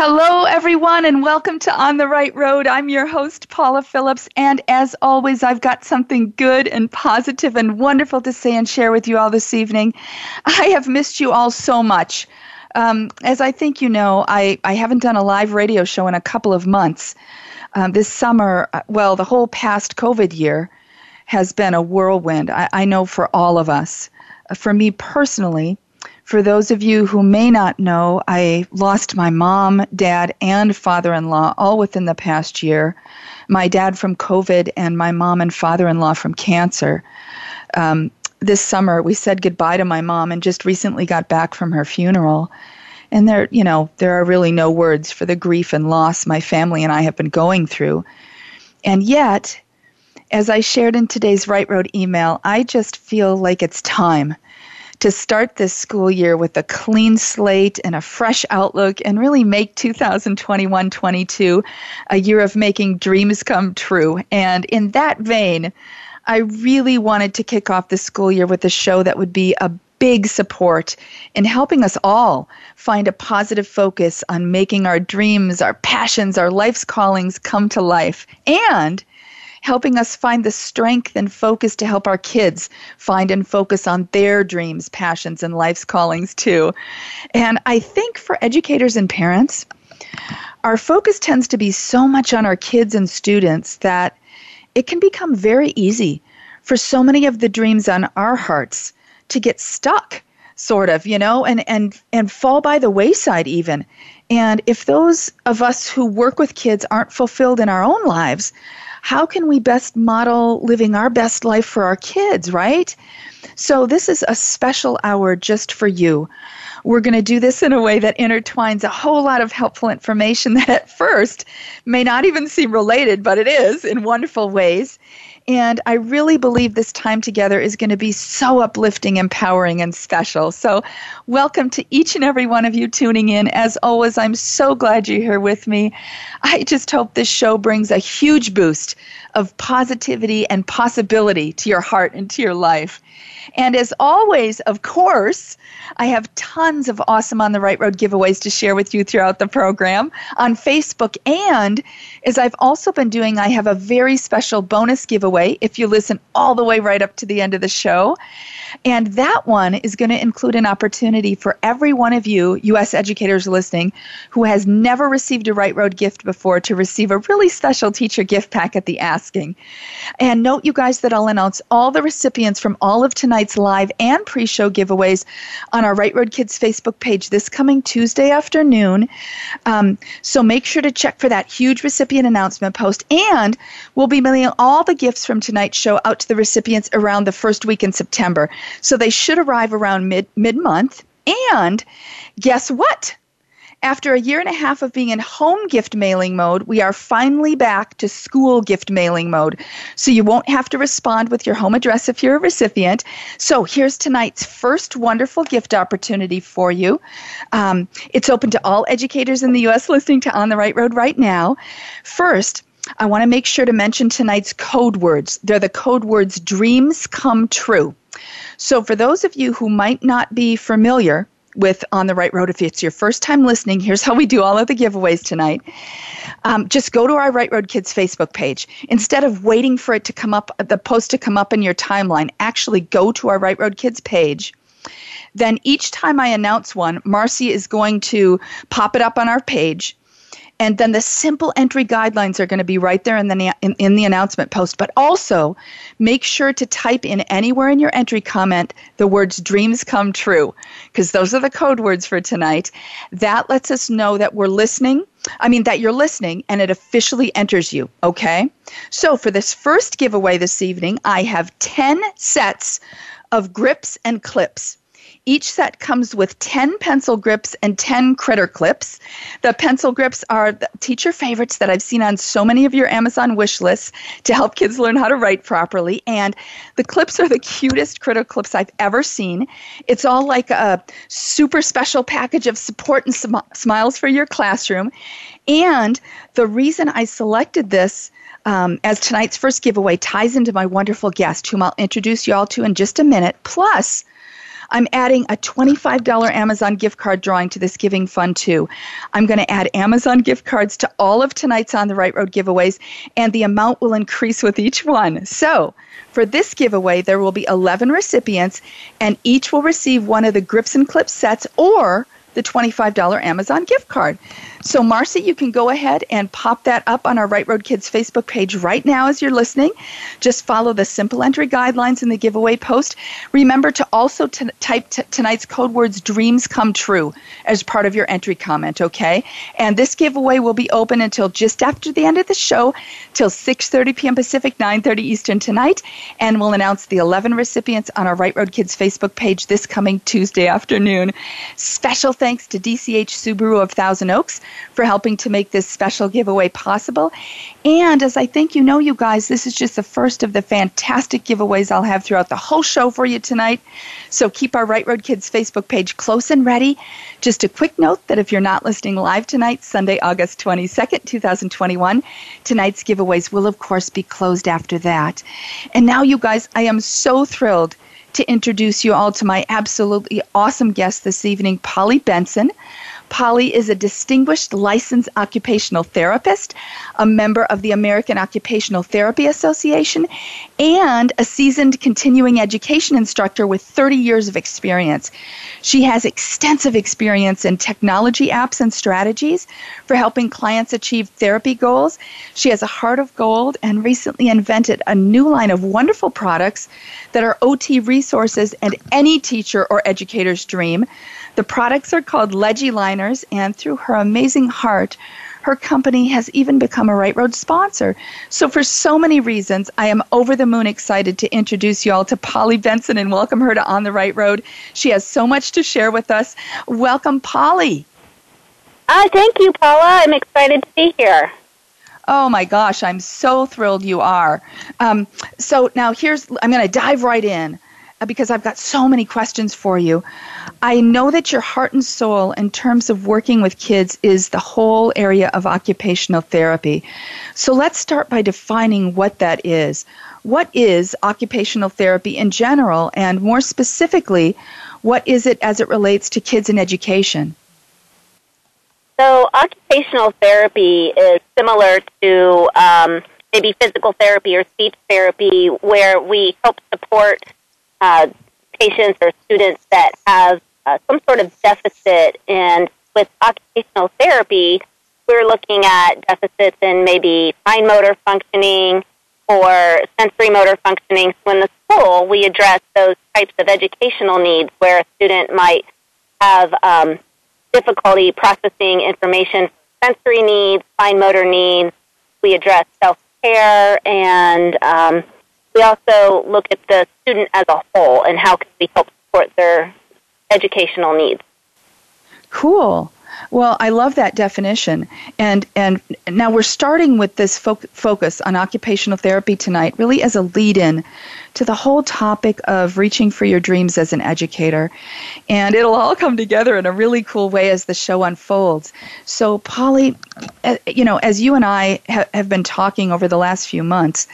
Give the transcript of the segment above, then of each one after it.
Hello, everyone, and welcome to On the Right Road. I'm your host, Paula Phillips, and as always, I've got something good and positive and wonderful to say and share with you all this evening. I have missed you all so much. Um, as I think you know, I, I haven't done a live radio show in a couple of months. Um, this summer, uh, well, the whole past COVID year has been a whirlwind. I, I know for all of us. Uh, for me personally, for those of you who may not know, I lost my mom, dad, and father in law all within the past year. My dad from COVID, and my mom and father in law from cancer. Um, this summer, we said goodbye to my mom and just recently got back from her funeral. And there, you know, there are really no words for the grief and loss my family and I have been going through. And yet, as I shared in today's Right Road email, I just feel like it's time to start this school year with a clean slate and a fresh outlook and really make 2021 22 a year of making dreams come true. And in that vein, I really wanted to kick off the school year with a show that would be a big support in helping us all find a positive focus on making our dreams, our passions, our life's callings come to life. And helping us find the strength and focus to help our kids find and focus on their dreams, passions, and life's callings too. And I think for educators and parents, our focus tends to be so much on our kids and students that it can become very easy for so many of the dreams on our hearts to get stuck sort of you know and and and fall by the wayside even and if those of us who work with kids aren't fulfilled in our own lives how can we best model living our best life for our kids, right? So, this is a special hour just for you. We're going to do this in a way that intertwines a whole lot of helpful information that at first may not even seem related, but it is in wonderful ways. And I really believe this time together is going to be so uplifting, empowering, and special. So, welcome to each and every one of you tuning in. As always, I'm so glad you're here with me. I just hope this show brings a huge boost of positivity and possibility to your heart and to your life. And as always, of course, I have tons of awesome On the Right Road giveaways to share with you throughout the program on Facebook. And as I've also been doing, I have a very special bonus giveaway if you listen all the way right up to the end of the show. And that one is going to include an opportunity for every one of you, U.S. educators listening, who has never received a Right Road gift before to receive a really special teacher gift pack at the asking. And note, you guys, that I'll announce all the recipients from all of tonight's live and pre show giveaways on our Right Road Kids Facebook page this coming Tuesday afternoon. Um, so make sure to check for that huge recipient announcement post. And we'll be mailing all the gifts from tonight's show out to the recipients around the first week in September. So they should arrive around mid mid month. And guess what? After a year and a half of being in home gift mailing mode, we are finally back to school gift mailing mode. So you won't have to respond with your home address if you're a recipient. So here's tonight's first wonderful gift opportunity for you. Um, it's open to all educators in the U.S. listening to On the Right Road right now. First, I want to make sure to mention tonight's code words. They're the code words dreams come true. So, for those of you who might not be familiar with On the Right Road, if it's your first time listening, here's how we do all of the giveaways tonight. Um, just go to our Right Road Kids Facebook page. Instead of waiting for it to come up, the post to come up in your timeline, actually go to our Right Road Kids page. Then each time I announce one, Marcy is going to pop it up on our page and then the simple entry guidelines are going to be right there in the in, in, the announcement post but also make sure to type in anywhere in your entry comment the words dreams come true because those are the code words for tonight that lets us know that we're listening I mean, that you're listening and it officially enters you, okay? So, for this first giveaway this evening, I have 10 sets of grips and clips. Each set comes with 10 pencil grips and 10 critter clips. The pencil grips are teacher favorites that I've seen on so many of your Amazon wish lists to help kids learn how to write properly. And the clips are the cutest critter clips I've ever seen. It's all like a super special package of support and sm- smiles for your classroom. And the reason I selected this um, as tonight's first giveaway ties into my wonderful guest, whom I'll introduce you all to in just a minute. Plus, I'm adding a $25 Amazon gift card drawing to this giving fund too. I'm going to add Amazon gift cards to all of tonight's On the Right Road giveaways, and the amount will increase with each one. So, for this giveaway, there will be 11 recipients, and each will receive one of the Grips and Clips sets or the $25 Amazon gift card. So, Marcy, you can go ahead and pop that up on our Right Road Kids Facebook page right now as you're listening. Just follow the simple entry guidelines in the giveaway post. Remember to also t- type t- tonight's code words dreams come true as part of your entry comment, okay? And this giveaway will be open until just after the end of the show, till 6:30 p.m. Pacific, 9:30 Eastern tonight, and we'll announce the 11 recipients on our Right Road Kids Facebook page this coming Tuesday afternoon. Special thanks to DCH Subaru of Thousand Oaks for helping to make this special giveaway possible. And as I think you know, you guys, this is just the first of the fantastic giveaways I'll have throughout the whole show for you tonight. So keep our Right Road Kids Facebook page close and ready. Just a quick note that if you're not listening live tonight, Sunday, August 22nd, 2021, tonight's giveaways will, of course, be closed after that. And now, you guys, I am so thrilled to introduce you all to my absolutely awesome guest this evening, Polly Benson. Polly is a distinguished licensed occupational therapist, a member of the American Occupational Therapy Association, and a seasoned continuing education instructor with 30 years of experience. She has extensive experience in technology apps and strategies for helping clients achieve therapy goals. She has a heart of gold and recently invented a new line of wonderful products that are OT resources and any teacher or educator's dream. The products are called Legiliners, and through her amazing heart, her company has even become a Right Road sponsor. So, for so many reasons, I am over the moon excited to introduce you all to Polly Benson and welcome her to On the Right Road. She has so much to share with us. Welcome, Polly. Uh, thank you, Paula. I'm excited to be here. Oh my gosh, I'm so thrilled you are. Um, so now here's, I'm going to dive right in because I've got so many questions for you. I know that your heart and soul, in terms of working with kids, is the whole area of occupational therapy. So let's start by defining what that is. What is occupational therapy in general, and more specifically, what is it as it relates to kids in education? So, occupational therapy is similar to um, maybe physical therapy or speech therapy, where we help support uh, patients or students that have uh, some sort of deficit. And with occupational therapy, we're looking at deficits in maybe fine motor functioning or sensory motor functioning. So in the school, we address those types of educational needs where a student might have um, difficulty processing information, sensory needs, fine motor needs. We address self care and um, we also look at the student as a whole and how can we help support their educational needs. Cool. Well, I love that definition. And and now we're starting with this fo- focus on occupational therapy tonight, really as a lead-in to the whole topic of reaching for your dreams as an educator. And it'll all come together in a really cool way as the show unfolds. So, Polly, uh, you know, as you and I ha- have been talking over the last few months,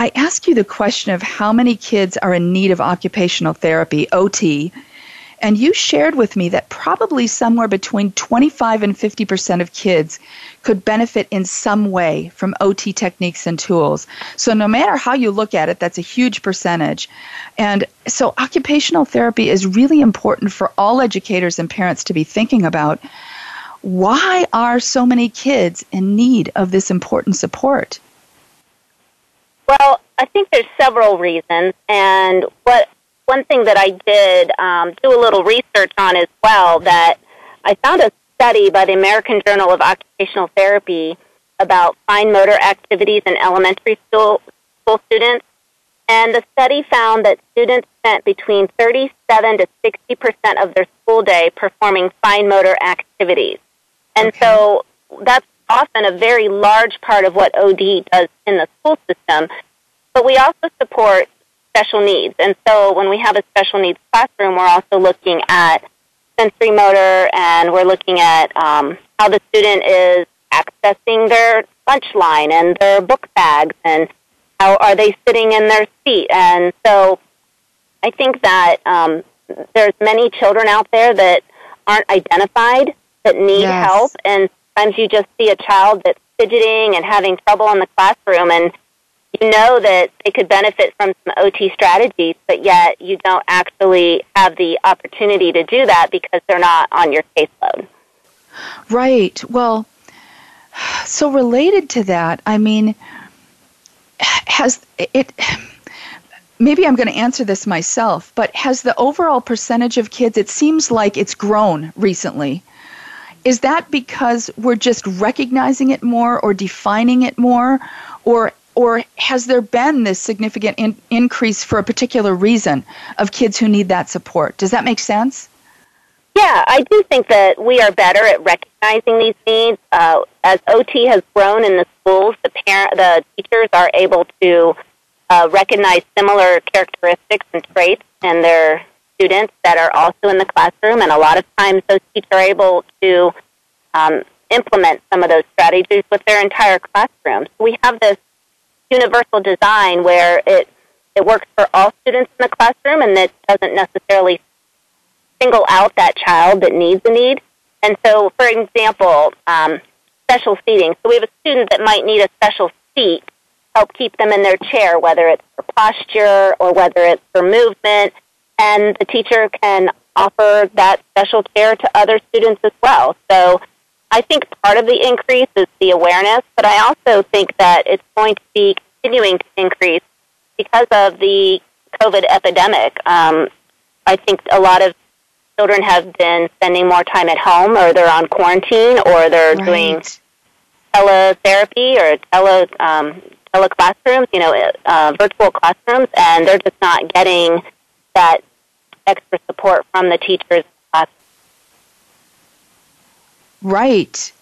I ask you the question of how many kids are in need of occupational therapy, OT, and you shared with me that probably somewhere between 25 and 50% of kids could benefit in some way from OT techniques and tools. So, no matter how you look at it, that's a huge percentage. And so, occupational therapy is really important for all educators and parents to be thinking about. Why are so many kids in need of this important support? Well, I think there's several reasons, and what one thing that I did um, do a little research on as well that I found a study by the American Journal of Occupational Therapy about fine motor activities in elementary school, school students. And the study found that students spent between 37 to 60 percent of their school day performing fine motor activities. And okay. so that's often a very large part of what OT does in the school system. But we also support special needs. And so when we have a special needs classroom, we're also looking at sensory motor and we're looking at um, how the student is accessing their lunch line and their book bags and how are they sitting in their seat. And so I think that um, there's many children out there that aren't identified that need yes. help and sometimes you just see a child that's fidgeting and having trouble in the classroom and you know that they could benefit from some OT strategies, but yet you don't actually have the opportunity to do that because they're not on your caseload. Right. Well, so related to that, I mean, has it maybe I'm going to answer this myself, but has the overall percentage of kids, it seems like it's grown recently. Is that because we're just recognizing it more or defining it more? Or, or has there been this significant in- increase for a particular reason of kids who need that support? Does that make sense? Yeah, I do think that we are better at recognizing these needs. Uh, as OT has grown in the schools, the parent, the teachers are able to uh, recognize similar characteristics and traits in their students that are also in the classroom, and a lot of times those teachers are able to um, implement some of those strategies with their entire classroom. So we have this universal design where it it works for all students in the classroom, and it doesn't necessarily single out that child that needs a need. And so, for example, um, special seating. So we have a student that might need a special seat to help keep them in their chair, whether it's for posture or whether it's for movement. And the teacher can offer that special care to other students as well. So I think part of the increase is the awareness, but I also think that it's going to be continuing to increase because of the COVID epidemic. Um, I think a lot of children have been spending more time at home or they're on quarantine or they're right. doing teletherapy or tele um, teleclassrooms, you know, uh, virtual classrooms, and they're just not getting that extra support from the teachers. Right.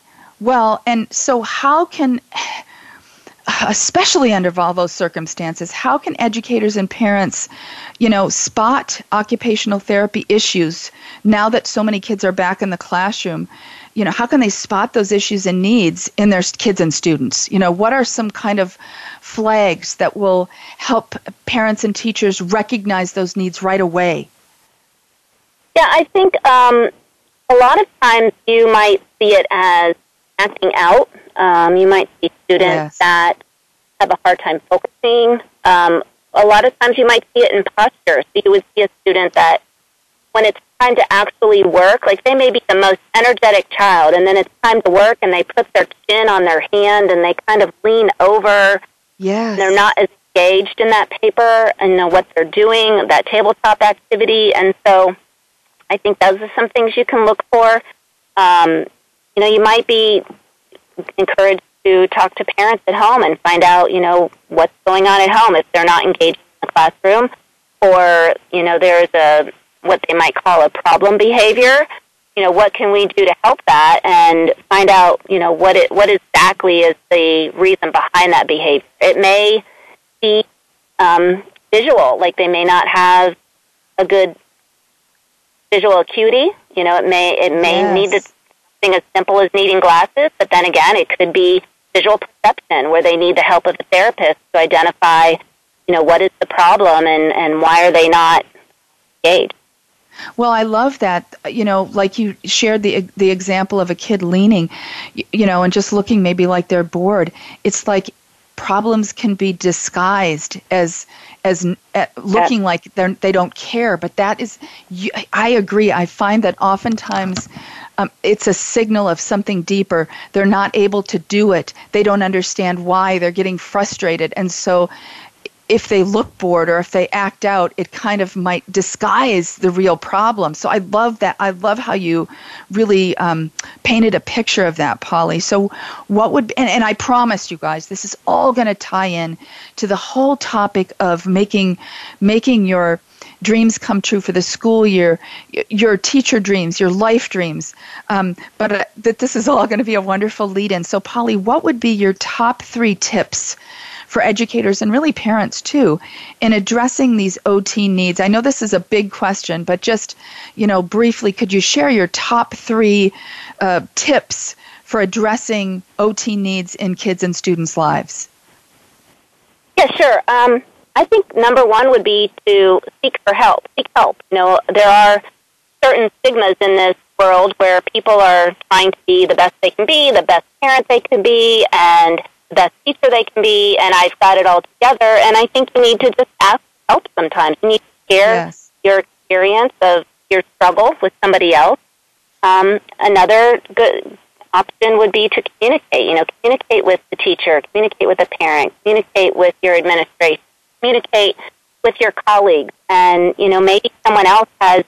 Well, and so how can especially under those circumstances, how can educators and parents, you know, spot occupational therapy issues now that so many kids are back in the classroom? You know, how can they spot those issues and needs in their kids and students? You know, what are some kind of flags that will help parents and teachers recognize those needs right away? Yeah, I think um, a lot of times you might see it as acting out um, you might see students yes. that have a hard time focusing. Um, a lot of times you might see it in posture. So you would see a student that when it's time to actually work, like they may be the most energetic child, and then it's time to work, and they put their chin on their hand and they kind of lean over. Yes. They're not as engaged in that paper and know what they're doing, that tabletop activity. And so I think those are some things you can look for. Um, you know, you might be encouraged to talk to parents at home and find out, you know, what's going on at home if they're not engaged in the classroom or, you know, there's a what they might call a problem behavior. You know, what can we do to help that and find out, you know, what it what exactly is the reason behind that behavior. It may be um, visual, like they may not have a good visual acuity. You know, it may it may yes. need something as simple as needing glasses, but then again, it could be visual perception where they need the help of a therapist to identify, you know, what is the problem and, and why are they not engaged. Well, I love that. You know, like you shared the the example of a kid leaning, you know, and just looking maybe like they're bored. It's like problems can be disguised as as uh, looking like they they don't care, but that is. I agree. I find that oftentimes um, it's a signal of something deeper. They're not able to do it. They don't understand why. They're getting frustrated. And so if they look bored or if they act out, it kind of might disguise the real problem. So I love that. I love how you really um, painted a picture of that, Polly. So what would and, and I promise you guys, this is all going to tie in to the whole topic of making making your dreams come true for the school year, your teacher dreams, your life dreams. Um, but uh, that this is all going to be a wonderful lead in. So, Polly, what would be your top three tips for educators and really parents too in addressing these OT needs? I know this is a big question, but just, you know, briefly, could you share your top three uh, tips for addressing OT needs in kids and students' lives? Yeah, sure. Um, I think number one would be to seek for help. Seek help. You know, there are certain stigmas in this world where people are trying to be the best they can be, the best parent they can be, and the best teacher they can be, and I've got it all together. And I think you need to just ask help sometimes. You need to share yes. your experience of your struggle with somebody else. Um, another good option would be to communicate. You know, communicate with the teacher, communicate with the parent, communicate with your administration, communicate with your colleagues, and you know maybe someone else has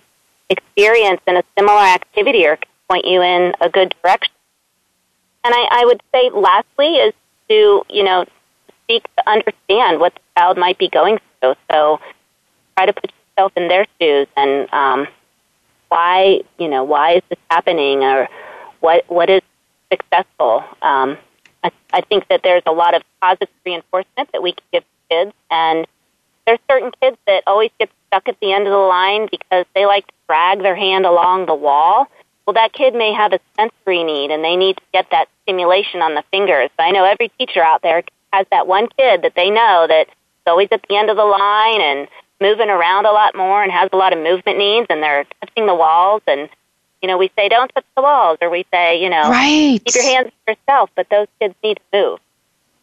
experience in a similar activity or can point you in a good direction. And I, I would say, lastly, is to you know seek to understand what the child might be going through. So try to put yourself in their shoes and um, why you know why is this happening or what what is successful. Um, I, I think that there's a lot of positive reinforcement that we can give kids, and there's certain kids that always get stuck at the end of the line because they like to drag their hand along the wall. Well, that kid may have a sensory need, and they need to get that stimulation on the fingers. But I know every teacher out there has that one kid that they know that's always at the end of the line and moving around a lot more and has a lot of movement needs, and they're touching the walls and you know, we say don't touch the walls, or we say, you know, right. keep your hands to yourself. But those kids need to move.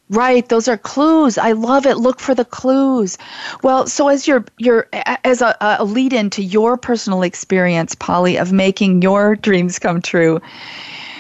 Right, those are clues. I love it. Look for the clues. Well, so as your your as a, a lead into your personal experience, Polly, of making your dreams come true.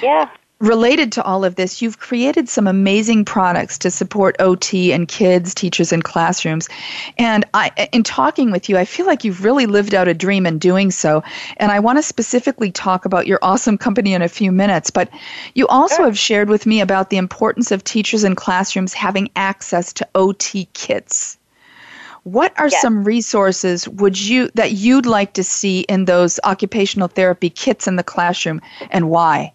Yeah related to all of this, you've created some amazing products to support OT and kids, teachers, and classrooms. And I, in talking with you, I feel like you've really lived out a dream in doing so. And I want to specifically talk about your awesome company in a few minutes. But you also sure. have shared with me about the importance of teachers and classrooms having access to OT kits. What are yes. some resources would you that you'd like to see in those occupational therapy kits in the classroom, and why?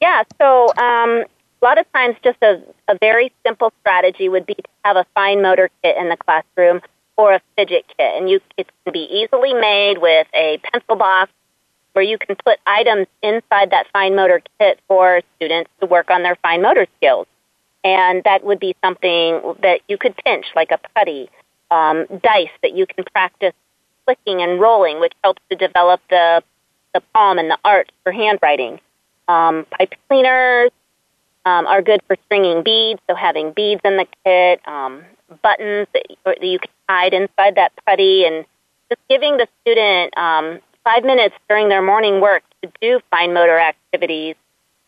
Yeah, so um, a lot of times just a, a very simple strategy would be to have a fine motor kit in the classroom or a fidget kit. And you, it can be easily made with a pencil box where you can put items inside that fine motor kit for students to work on their fine motor skills. And that would be something that you could pinch, like a putty, um, dice that you can practice flicking and rolling, which helps to develop the, the palm and the arch for handwriting. Um, pipe cleaners um, are good for stringing beads, so having beads in the kit, um, buttons that, you can hide inside that putty, and just giving the student um, five minutes during their morning work to do fine motor activities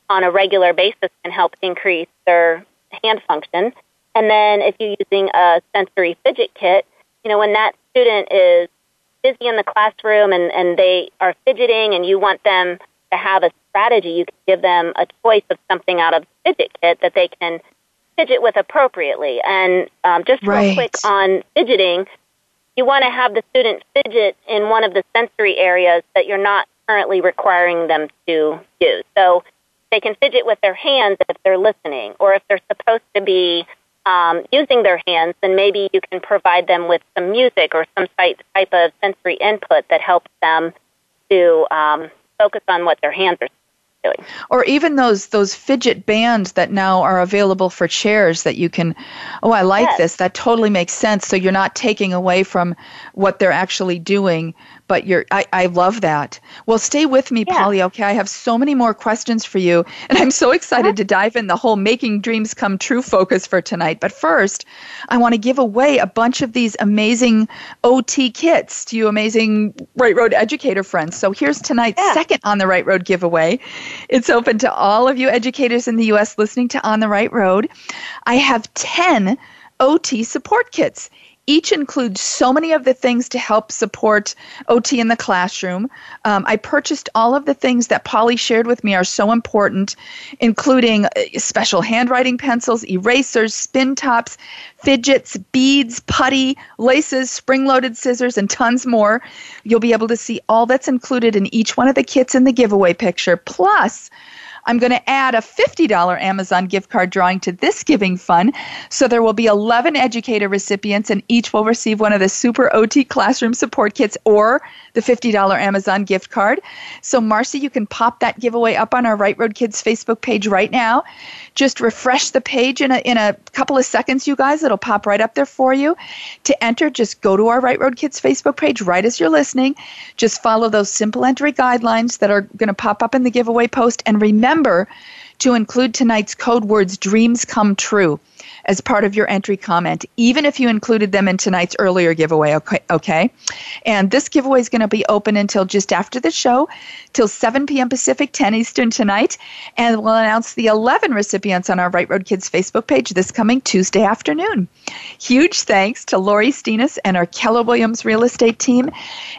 on a regular basis can help increase their hand function. And then if you're using a sensory fidget kit, you know, when that student is busy in the classroom and, and they are fidgeting and you want them to have a strategy, you can give them a choice of something out of the fidget kit that they can fidget with appropriately. And um, just right. real quick on fidgeting, you want to have the student fidget in one of the sensory areas that you're not currently requiring them to use. So they can fidget with their hands if they're listening, or if they're supposed to be um, using their hands, then maybe you can provide them with some music or some type, type of sensory input that helps them to um, focus on what their hands are doing. Or even those those fidget bands that now are available for chairs that you can oh I like yes. this. That totally makes sense. So you're not taking away from what they're actually doing, but you're I, I love that. Well stay with me, yeah. Polly, okay? I have so many more questions for you. And I'm so excited uh-huh. to dive in the whole making dreams come true focus for tonight. But first, I want to give away a bunch of these amazing OT kits to you amazing Right Road educator friends. So here's tonight's yeah. second on the Right Road giveaway. It's open to all of you educators in the US listening to On the Right Road. I have 10 OT support kits. Each includes so many of the things to help support OT in the classroom. Um, I purchased all of the things that Polly shared with me are so important, including uh, special handwriting pencils, erasers, spin tops, fidgets, beads, putty, laces, spring loaded scissors, and tons more. You'll be able to see all that's included in each one of the kits in the giveaway picture. Plus, I'm going to add a $50 Amazon gift card drawing to this giving fund. So there will be 11 educator recipients, and each will receive one of the Super OT Classroom Support Kits or the $50 Amazon gift card. So, Marcy, you can pop that giveaway up on our Right Road Kids Facebook page right now. Just refresh the page in a, in a couple of seconds, you guys. It'll pop right up there for you. To enter, just go to our Right Road Kids Facebook page right as you're listening. Just follow those simple entry guidelines that are going to pop up in the giveaway post. And remember to include tonight's code words dreams come true as part of your entry comment, even if you included them in tonight's earlier giveaway, okay? okay? And this giveaway is going to be open until just after the show, till 7 p.m. Pacific, 10 Eastern tonight. And we'll announce the 11 recipients on our Right Road Kids Facebook page this coming Tuesday afternoon. Huge thanks to Lori Steenis and our Keller Williams real estate team,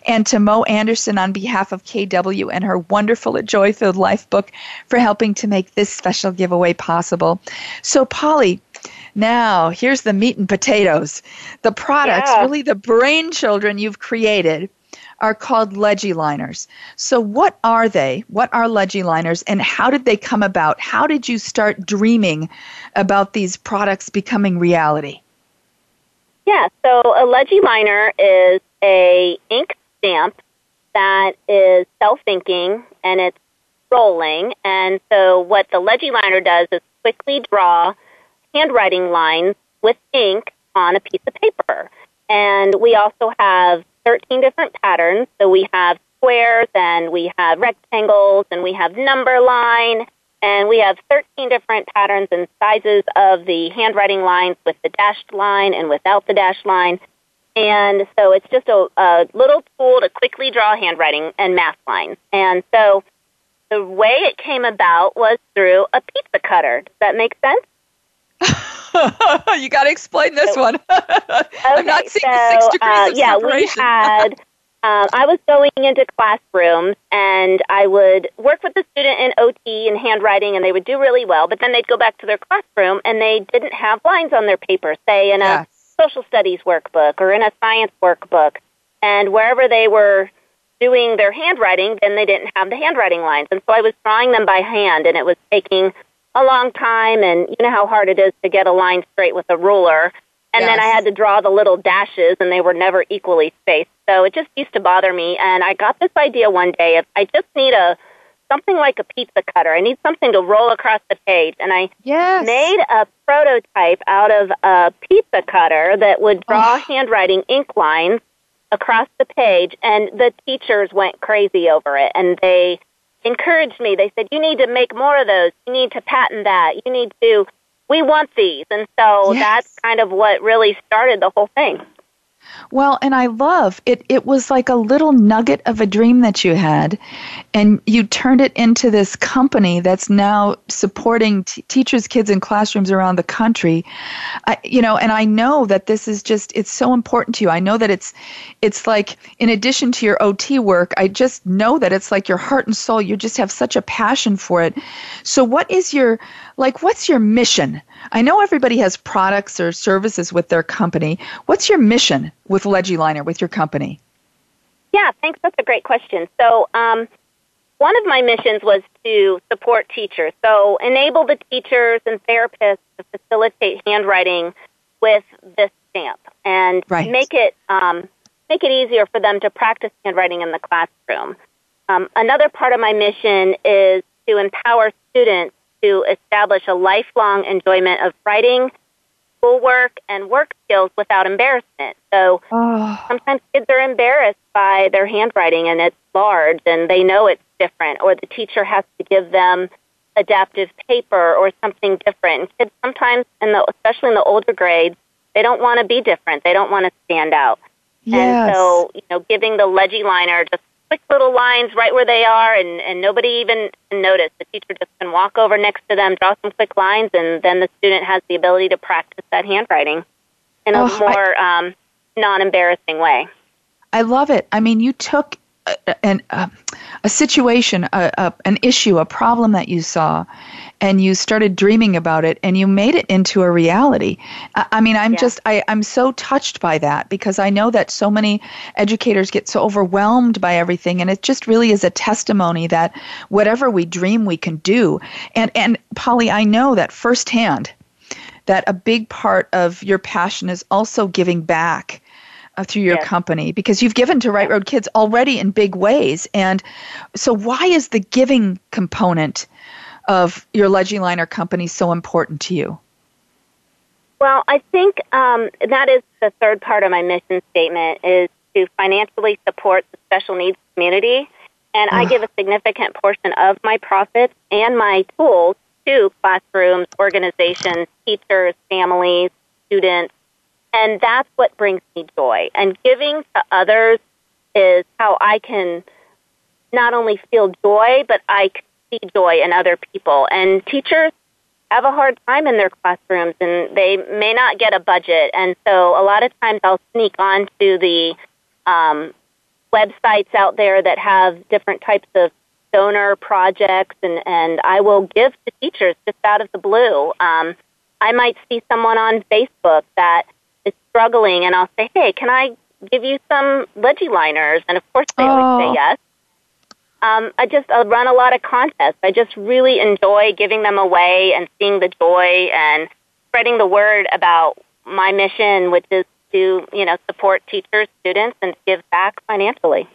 and to Mo Anderson on behalf of KW and her wonderful A Joy Filled Life book for helping to make this special giveaway possible. So, Polly, now, here's the meat and potatoes. The products, Yeah. really the brain children you've created, are called Legiliners. So, what are they? What are Legiliners and how did they come about? How did you start dreaming about these products becoming reality? Yeah, so a Legiliner is a ink stamp that is self-inking and it's rolling. And so what the Legiliner does is quickly draw handwriting lines with ink on a piece of paper. And we also have 13 different patterns. So we have squares and we have rectangles and we have number line and we have 13 different patterns and sizes of the handwriting lines with the dashed line and without the dashed line. And so it's just a, a little tool to quickly draw handwriting and math lines. And so the way it came about was through a pizza cutter. Does that make sense? you got to explain this So- one. I'm not Okay, seeing the six so, degrees uh, of yeah, separation. we had. Um, I was going into classrooms and I would work with the student in OT and handwriting, and they would do really well. But then they'd go back to their classroom and they didn't have lines on their paper, say in Yes. a social studies workbook or in a science workbook. And wherever they were doing their handwriting, then they didn't have the handwriting lines. And so I was drawing them by hand, and it was taking a long time. And you know how hard it is to get a line straight with a ruler. And then I had to draw the little dashes, and they were never equally spaced. So it just used to bother me. And I got this idea one day of I just need a something like a pizza cutter. I need something to roll across the page. And I yes. made a prototype out of a pizza cutter that would draw Oh. handwriting ink lines across the page. And the teachers went crazy over it. And they encouraged me. They said, You need to make more of those. You need to patent that. You need to, we want these. And so Yes. that's kind of what really started the whole thing. Well, and I love it. It was like a little nugget of a dream that you had, and you turned it into this company that's now supporting t- teachers, kids in classrooms around the country. I, you know, and I know that this is just it's so important to you. I know that it's it's like in addition to your OT work, I just know that it's like your heart and soul. You just have such a passion for it. So, what is your like? What's your mission? I know everybody has products or services with their company. What's your mission with Legiliner, with your company? Yeah, thanks. That's a great question. So, um, one of my missions was to support teachers. So, enable the teachers and therapists to facilitate handwriting with this stamp and Right. make it um, make it easier for them to practice handwriting in the classroom. Um, another part of my mission is to empower students to establish a lifelong enjoyment of writing, schoolwork, and work skills without embarrassment. So Oh, sometimes kids are embarrassed by their handwriting and it's large and they know it's different or the teacher has to give them adaptive paper or something different. And kids sometimes, in the, especially in the older grades, they don't want to be different. They don't want to stand out. yes. And so, you know, giving the Legiliner just quick little lines right where they are and, and nobody even can notice. The teacher just can walk over next to them, draw some quick lines, and then the student has the ability to practice that handwriting. in a oh, more I, um, non-embarrassing way. I love it. I mean, you took an, a, a situation, a, a, an issue, a problem that you saw, and you started dreaming about it and you made it into a reality. I mean, I'm yeah. just, I, I'm so touched by that because I know that so many educators get so overwhelmed by everything. And it just really is a testimony that whatever we dream, we can do. And, and Polly, I know that firsthand that a big part of your passion is also giving back uh, through your yes. company because you've given to Right Road Kids already in big ways. And so, why is the giving component of your Legiliner company so important to you? Well, I think um, that is the third part of my mission statement is to financially support the special needs community. And I give a significant portion of my profits and my tools to classrooms, organizations, teachers, families, students. And that's what brings me joy. And giving to others is how I can not only feel joy, but I see joy in other people. And teachers have a hard time in their classrooms and they may not get a budget. And so a lot of times I'll sneak onto the um, websites out there that have different types of donor projects and, and I will give to teachers just out of the blue. Um, I might see someone on Facebook that struggling and I'll say, hey, can I give you some Legiliners? And of course they oh. always say oh. yes um, I just I run a lot of contests. I just really enjoy giving them away and seeing the joy and spreading the word about my mission, which is to you know support teachers, students, and give back financially.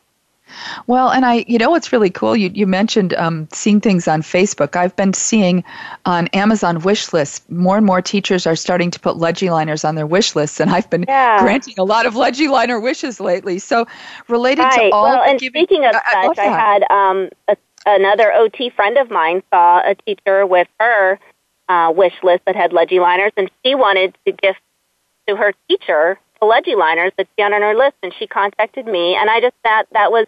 Well, and I, you know, what's really cool. You you mentioned um, seeing things on Facebook. I've been seeing on Amazon wish lists more and more teachers are starting to put Legiliners on their wish lists, and I've been yeah. granting a lot of Legiliner wishes lately. So, related right. to all, well, and giving, speaking of I, such, I, I had um, a, another OT friend of mine saw a teacher with her uh, wish list that had Legiliners, and she wanted to gift to her teacher the Legiliners that she had on her list, and she contacted me, and I just thought that was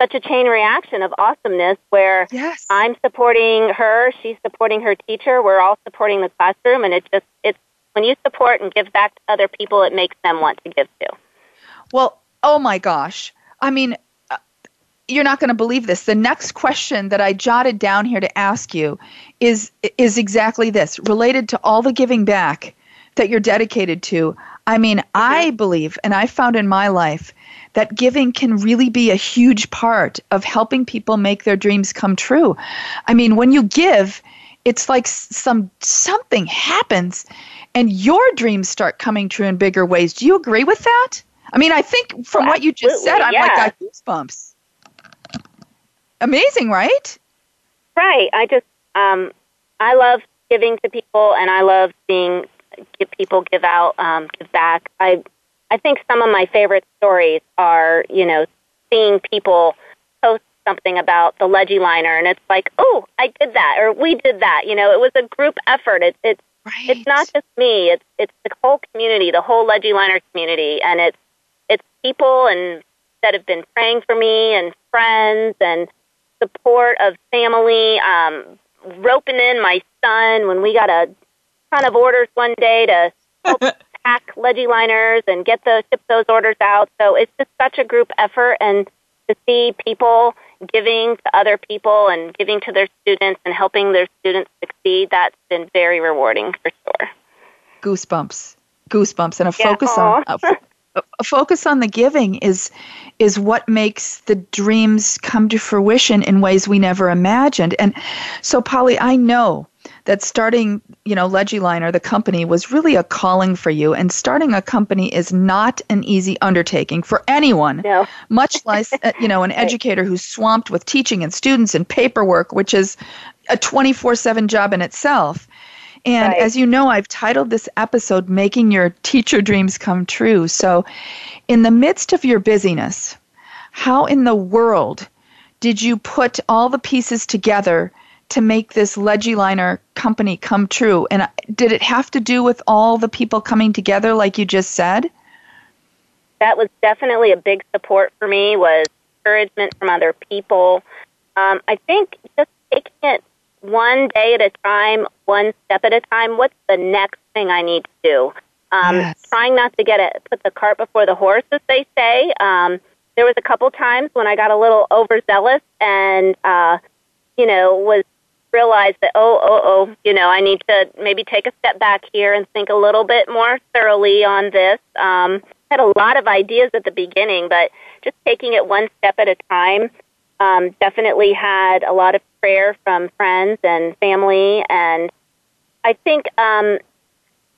such a chain reaction of awesomeness where yes. I'm supporting her, she's supporting her teacher, we're all supporting the classroom, and it just it's when you support and give back to other people, it makes them want to give too. Well, oh my gosh, I mean. Uh, you're not going to believe this. The next question that I jotted down here to ask you is is exactly this, related to all the giving back that you're dedicated to. I mean, I believe, and I found in my life that giving can really be a huge part of helping people make their dreams come true. I mean, when you give, it's like some something happens and your dreams start coming true in bigger ways. Do you agree with that? I mean, I think from what you just said, I'm yeah. like got goosebumps. Amazing, right? Right. I just um, I love giving to people, and I love seeing people give out, um, give back. I I think some of my favorite stories are, you know, seeing people post something about the Legiliner, and it's like, oh, I did that, or we did that. You know, it was a group effort. It, it's right. it's not just me. It's it's the whole community, the whole Legiliner community, and it's it's people and that have been praying for me and friends and support of family. Um, roping in my son when we got a ton of orders one day to help pack Legiliners and get the ship those orders out. So it's just such a group effort, and to see people giving to other people and giving to their students and helping their students succeed, that's been very rewarding for sure. Goosebumps, goosebumps, and a yeah, focus on. a focus on the giving is is what makes the dreams come to fruition in ways we never imagined. And so Polly, I know that starting, you know, Legiliner, the company, was really a calling for you. And starting a company is not an easy undertaking for anyone, no. much less, uh, you know, an educator who's swamped with teaching and students and paperwork, which is a 24 7 job in itself. And right. as you know, I've titled this episode Making Your Teacher Dreams Come True. So, in the midst of your busyness, how in the world did you put all the pieces together to make this Legiliner company come true? And did it have to do with all the people coming together, like you just said? That was definitely a big support for me. Was encouragement from other people. Um, I think just taking it one day at a time, one step at a time. What's the next thing I need to do? Um, Yes. Trying not to get it, put the cart before the horse, as they say. Um, there was a couple times when I got a little overzealous and, uh, you know, was realized that oh oh oh you know I need to maybe take a step back here and think a little bit more thoroughly on this. Um, had a lot of ideas at the beginning, but just taking it one step at a time. Um, definitely had a lot of prayer from friends and family, and I think um,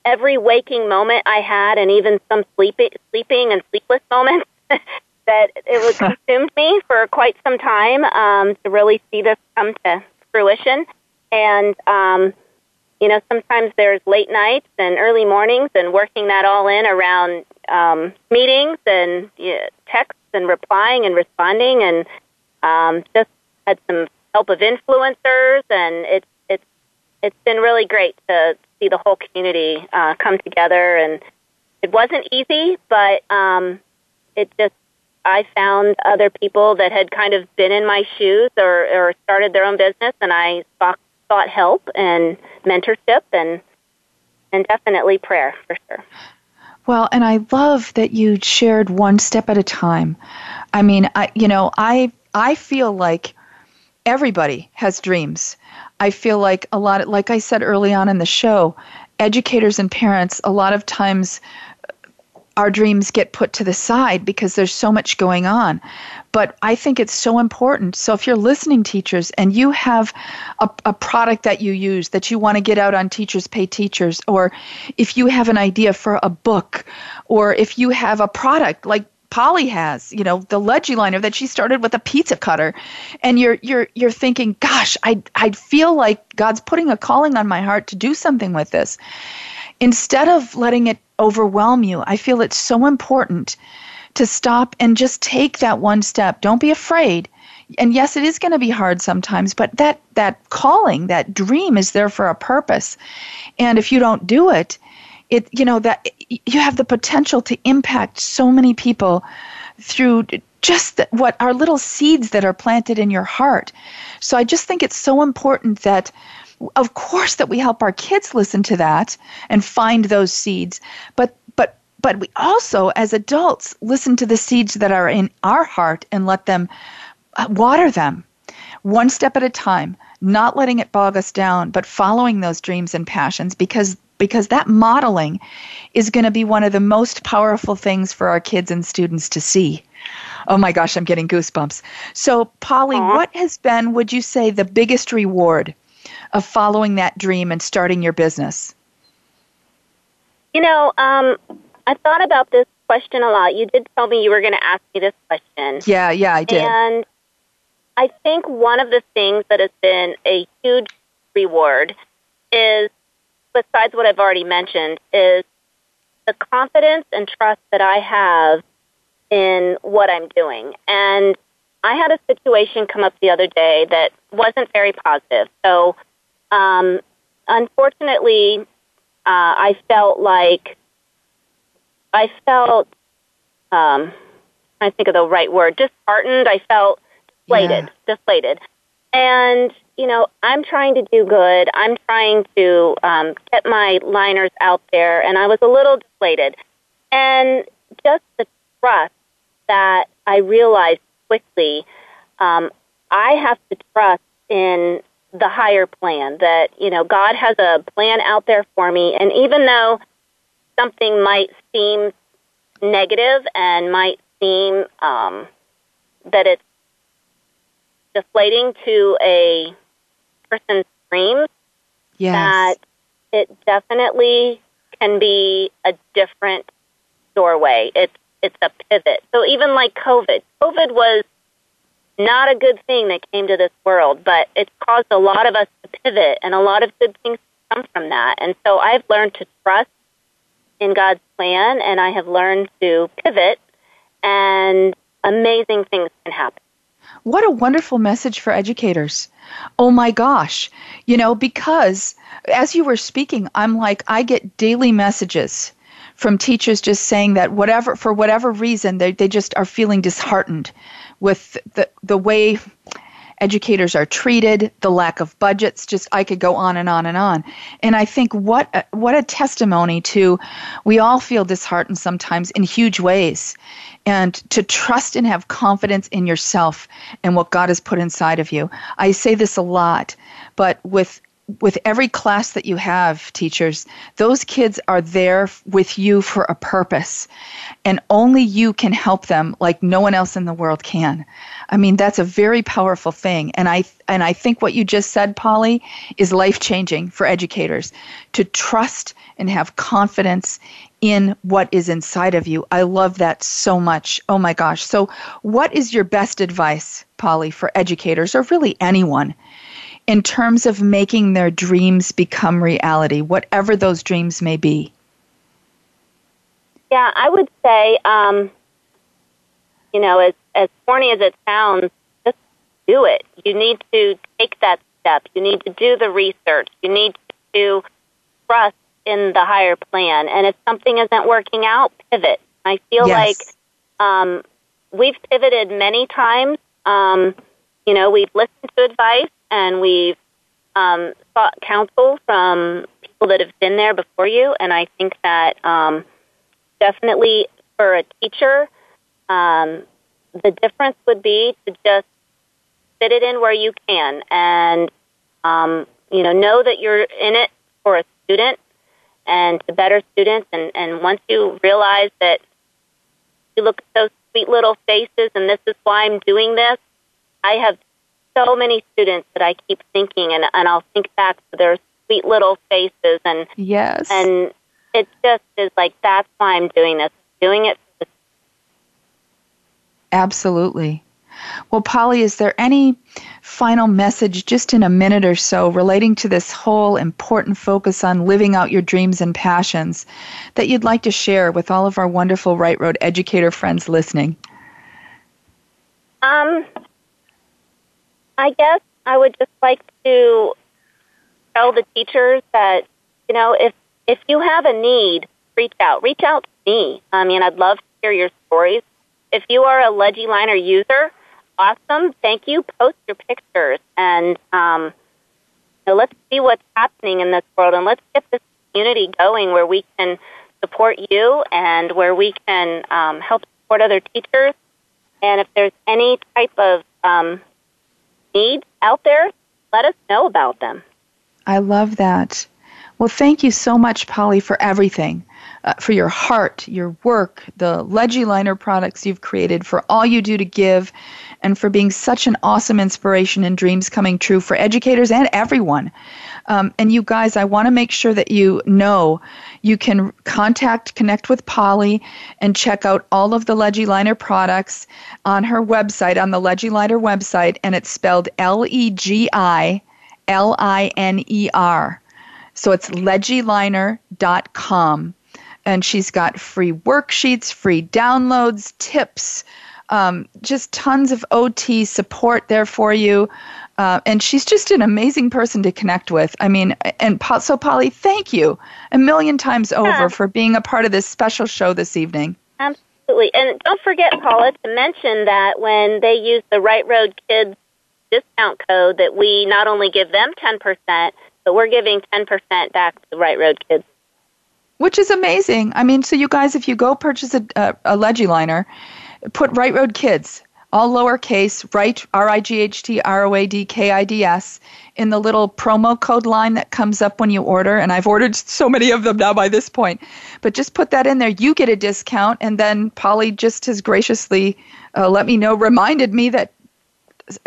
every waking moment I had, and even some sleeping, sleeping and sleepless moments, that it was consumed me for quite some time um, to really see this come to fruition. And um, you know, sometimes there's late nights and early mornings, and working that all in around um, meetings and texts and replying and responding, and um, just had some help of influencers, and it's it's it's been really great to see the whole community uh, come together. And it wasn't easy, but um, it just I found other people that had kind of been in my shoes or, or started their own business, and I sought, sought help and mentorship and and definitely prayer for sure. Well, and I love that you shared one step at a time. I mean, I you know, I I feel like everybody has dreams. I feel like a lot like I said early on in the show, educators and parents a lot of times our dreams get put to the side because there's so much going on. But I think it's so important. So if you're listening, teachers, and you have a, a product that you use that you want to get out on Teachers Pay Teachers, or if you have an idea for a book, or if you have a product like Polly has, you know, the Legiliner that she started with a pizza cutter, and you're you're you're thinking, gosh, I I feel like God's putting a calling on my heart to do something with this. Instead of letting it overwhelm you, I feel it's so important to stop and just take that one step. Don't be afraid. And yes, it is going to be hard sometimes, but that that calling, that dream is there for a purpose. And if you don't do it, it you know that you have the potential to impact so many people through just the, what are little seeds that are planted in your heart. So I just think it's so important that of course that we help our kids listen to that and find those seeds, but but but we also as adults listen to the seeds that are in our heart and let them uh, water them one step at a time, not letting it bog us down, but following those dreams and passions because because that modeling is going to be one of the most powerful things for our kids and students to see. Oh my gosh, I'm getting goosebumps. So, Polly, what has been, would you say, the biggest reward of following that dream and starting your business? You know, um, I thought about this question a lot. You did tell me you were going to ask me this question. Yeah, yeah, I did. And I think one of the things that has been a huge reward is, besides what I've already mentioned, is the confidence and trust that I have in what I'm doing. And I had a situation come up the other day that wasn't very positive. So, um, unfortunately, uh, I felt like I felt um, I think of the right word, disheartened. I felt deflated, deflated. And, you know, I'm trying to do good. I'm trying to um, get my liners out there, and I was a little deflated. And just the trust that I realized quickly, um, I have to trust in the higher plan that, you know, God has a plan out there for me. And even though something might seem negative and might seem um, that it's deflating to a person's dreams, yes. that it definitely can be a different doorway. It's it's a pivot. So even like COVID, COVID was not a good thing that came to this world, but it's caused a lot of us to pivot and a lot of good things come from that. And so I've learned to trust in God's plan and I have learned to pivot and amazing things can happen. What a wonderful message for educators. Oh my gosh. You know, because as you were speaking, I'm like, I get daily messages from teachers just saying that whatever, for whatever reason, they, they just are feeling disheartened with the, the way educators are treated, the lack of budgets, just I could go on and on and on. And I think what a, what a testimony to we all feel disheartened sometimes in huge ways. And to trust and have confidence in yourself and what God has put inside of you. I say this a lot, but with with every class that you have, teachers, those kids are there with you for a purpose. And only you can help them like no one else in the world can. I mean, that's a very powerful thing. And I and I think what you just said, Polly, is life changing for educators to trust and have confidence in what is inside of you. I love that so much. Oh my gosh. So what is your best advice, Polly, for educators or really anyone? In terms of making their dreams become reality, whatever those dreams may be? Yeah, I would say, um, you know, as, as corny as it sounds, just do it. You need to take that step. You need to do the research. You need to trust in the higher plan. And if something isn't working out, pivot. I feel yes. like um, we've pivoted many times. Um, you know, we've listened to advice and we've um, sought counsel from people that have been there before you. And I think that um, definitely for a teacher, um, the difference would be to just fit it in where you can, and um, you know, know that you're in it for a student and to better students. And, and once you realize that you look at those sweet little faces, and this is why I'm doing this. I have so many students that I keep thinking, and, and I'll think back to their sweet little faces, and yes, and it just is like that's why I'm doing this. Doing it. Absolutely. Well, Polly, is there any final message, just in a minute or so, relating to this whole important focus on living out your dreams and passions that you'd like to share with all of our wonderful Right Road educator friends listening? Um, I guess I would just like to tell the teachers that, you know, if if you have a need, reach out. Reach out to me. I mean, I'd love to hear your stories. If you are a LegiLiner user, awesome. Thank you. Post your pictures and um, you know, let's see what's happening in this world and let's get this community going where we can support you and where we can um, help support other teachers. And if there's any type of um, needs out there, let us know about them. I love that. Well, thank you so much, Polly, for everything. Uh, for your heart, your work, the LegiLiner products you've created, for all you do to give, and for being such an awesome inspiration and dreams coming true for educators and everyone. Um, and you guys, I want to make sure that you know you can contact, connect with Polly, and check out all of the LegiLiner products on her website, on the LegiLiner website, and it's spelled L E G I L I N E R. So it's legiliner.com. And she's got free worksheets, free downloads, tips, um, just tons of OT support there for you. Uh, and she's just an amazing person to connect with. I mean, and so Polly, thank you a million times over yeah. for being a part of this special show this evening. Absolutely. And don't forget, Paula, to mention that when they use the Right Road Kids discount code, that we not only give them 10%, but we're giving 10% back to the Right Road Kids. Which is amazing. I mean, so you guys, if you go purchase a, a, a Legiliner, put Right Road Kids all lowercase, right, R I G H T R O A D K I D S, in the little promo code line that comes up when you order. And I've ordered so many of them now by this point. But just put that in there. You get a discount. And then Polly just has graciously uh, let me know, reminded me that.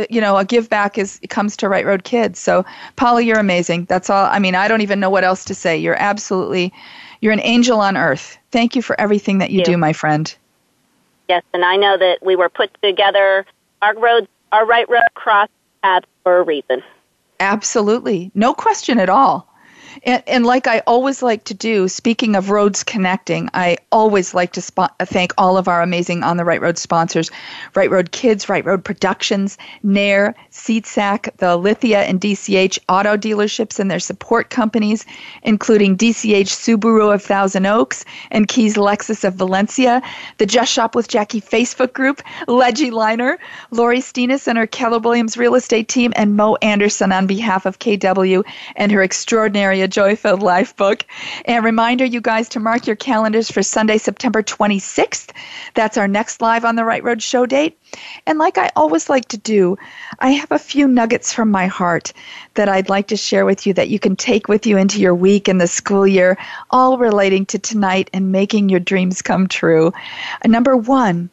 You know, a give back is comes to Right Road Kids. So, Polly, you're amazing. That's all. I mean, I don't even know what else to say. You're absolutely, you're an angel on earth. Thank you for everything that you do, my friend. Yes, and I know that we were put together. Our roads, our right road cross paths for a reason. Absolutely, no question at all. And, and, like I always like to do, speaking of roads connecting, I always like to spo- thank all of our amazing On the Right Road sponsors Right Road Kids, Right Road Productions, Nair, SeatSack, the Lithia and DCH auto dealerships and their support companies, including DCH Subaru of Thousand Oaks and Keys Lexus of Valencia, the Just Shop with Jackie Facebook group, Legiliner, Lori Steenis and her Keller Williams real estate team, and Mo Anderson on behalf of KW and her extraordinary A Joy Filled Life book. And reminder, you guys, to mark your calendars for Sunday, September 26th. That's our next live on the Right Road show date. And like I always like to do, I have a few nuggets from my heart that I'd like to share with you that you can take with you into your week and the school year, all relating to tonight and making your dreams come true. Uh, number one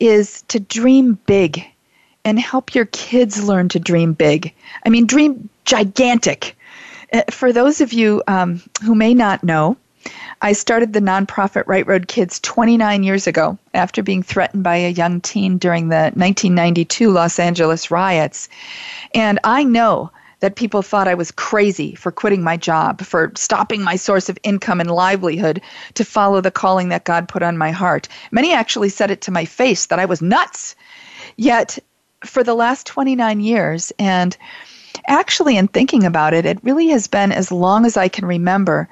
is to dream big and help your kids learn to dream big. I mean, dream gigantic. Uh, for those of you um, who may not know, I started the nonprofit Right Road Kids 29 years ago after being threatened by a young teen during the 1992 Los Angeles riots. And I know that people thought I was crazy for quitting my job, for stopping my source of income and livelihood to follow the calling that God put on my heart. Many actually said it to my face that I was nuts. Yet, for the last 29 years, and actually in thinking about it, it really has been as long as I can remember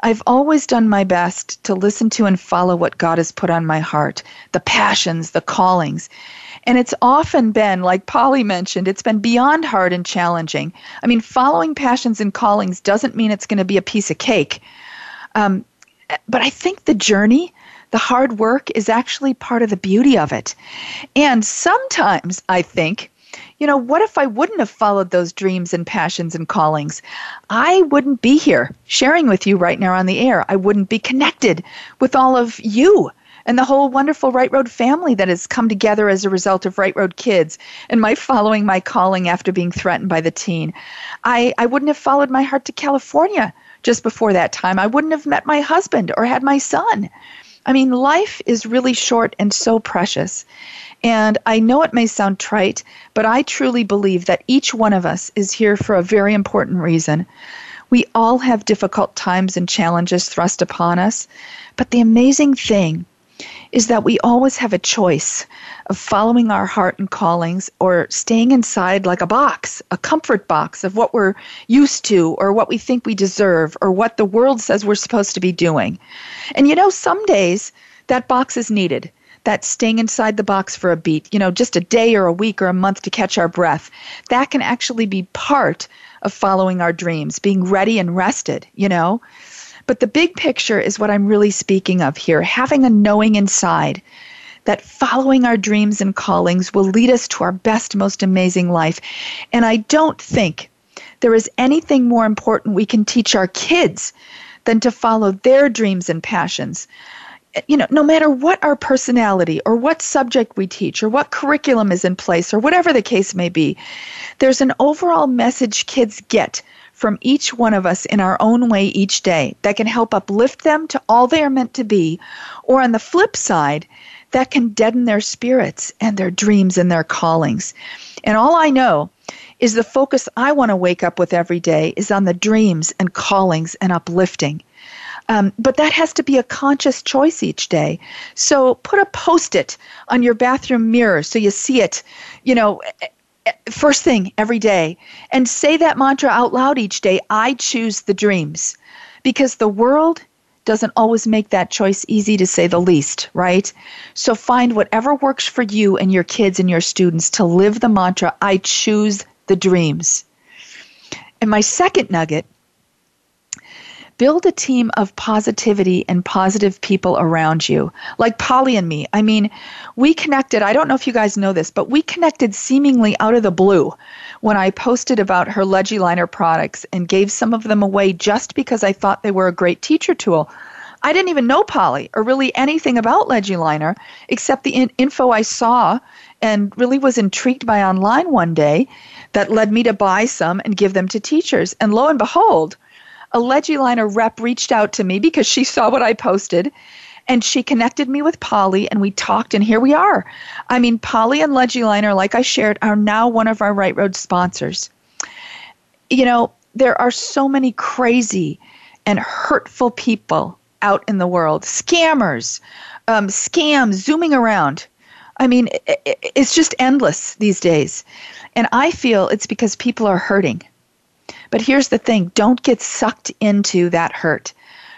I've always done my best to listen to and follow what God has put on my heart, the passions, the callings. And it's often been, like Polly mentioned, it's been beyond hard and challenging. I mean, following passions and callings doesn't mean it's going to be a piece of cake. Um, but I think the journey, the hard work, is actually part of the beauty of it. And sometimes I think you know, what if I wouldn't have followed those dreams and passions and callings? I wouldn't be here sharing with you right now on the air. I wouldn't be connected with all of you and the whole wonderful Right Road family that has come together as a result of Right Road Kids and my following my calling after being threatened by the teen. I, I wouldn't have followed my heart to California just before that time. I wouldn't have met my husband or had my son. I mean, life is really short and so precious. And I know it may sound trite, but I truly believe that each one of us is here for a very important reason. We all have difficult times and challenges thrust upon us, but the amazing thing is that we always have a choice of following our heart and callings or staying inside like a box, a comfort box of what we're used to or what we think we deserve or what the world says we're supposed to be doing. And you know, some days that box is needed that staying inside the box for a beat, you know, just a day or a week or a month to catch our breath, that can actually be part of following our dreams, being ready and rested, you know. But the big picture is what I'm really speaking of here having a knowing inside that following our dreams and callings will lead us to our best, most amazing life. And I don't think there is anything more important we can teach our kids than to follow their dreams and passions you know, no matter what our personality or what subject we teach or what curriculum is in place or whatever the case may be, there's an overall message kids get from each one of us in our own way each day that can help uplift them to all they are meant to be, or on the flip side, that can deaden their spirits and their dreams and their callings. And all I know is the focus I want to wake up with every day is on the dreams and callings and uplifting. Um, but that has to be a conscious choice each day. So put a post it on your bathroom mirror so you see it, you know, first thing every day. And say that mantra out loud each day I choose the dreams. Because the world doesn't always make that choice easy to say the least, right? So find whatever works for you and your kids and your students to live the mantra I choose the dreams. And my second nugget build a team of positivity and positive people around you, like Polly and me. I mean, we connected, I don't know if you guys know this, but we connected seemingly out of the blue when I posted about her Legiliner products and gave some of them away just because I thought they were a great teacher tool. I didn't even know Polly or really anything about Legiliner except the in- info I saw and really was intrigued by online one day that led me to buy some and give them to teachers. And lo and behold, a Legiliner rep reached out to me because she saw what I posted and she connected me with Polly and we talked and here we are. I mean, Polly and Legiliner, like I shared, are now one of our Right Road sponsors. You know, there are so many crazy and hurtful people out in the world scammers, um, scams zooming around. I mean, it's just endless these days. And I feel it's because people are hurting. But here's the thing don't get sucked into that hurt.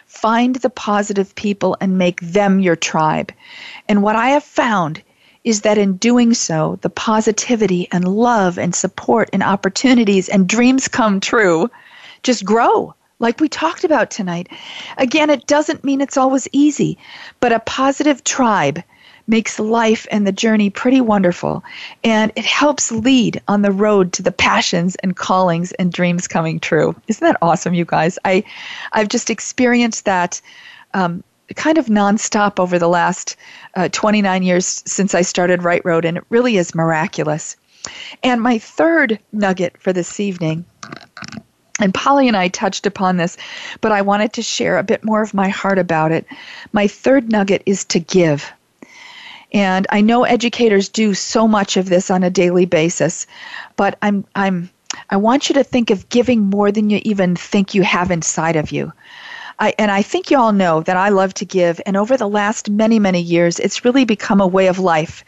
Find the positive people and make them your tribe. And what I have found is that in doing so, the positivity and love and support and opportunities and dreams come true just grow, like we talked about tonight. Again, it doesn't mean it's always easy, but a positive tribe makes life and the journey pretty wonderful. And it helps lead on the road to the passions and callings and dreams coming true. Isn't that awesome, you guys? I, I've just experienced that um, kind of nonstop over the last uh, 29 years since I started Right Road, and it really is miraculous. And my third nugget for this evening, and Polly and I touched upon this, but I wanted to share a bit more of my heart about it. My third nugget is to give. And I know educators do so much of this on a daily basis, but I'm I'm I want you to think of giving more than you even think you have inside of you. I, and I think you all know that I love to give, and over the last many, many years, it's really become a way of life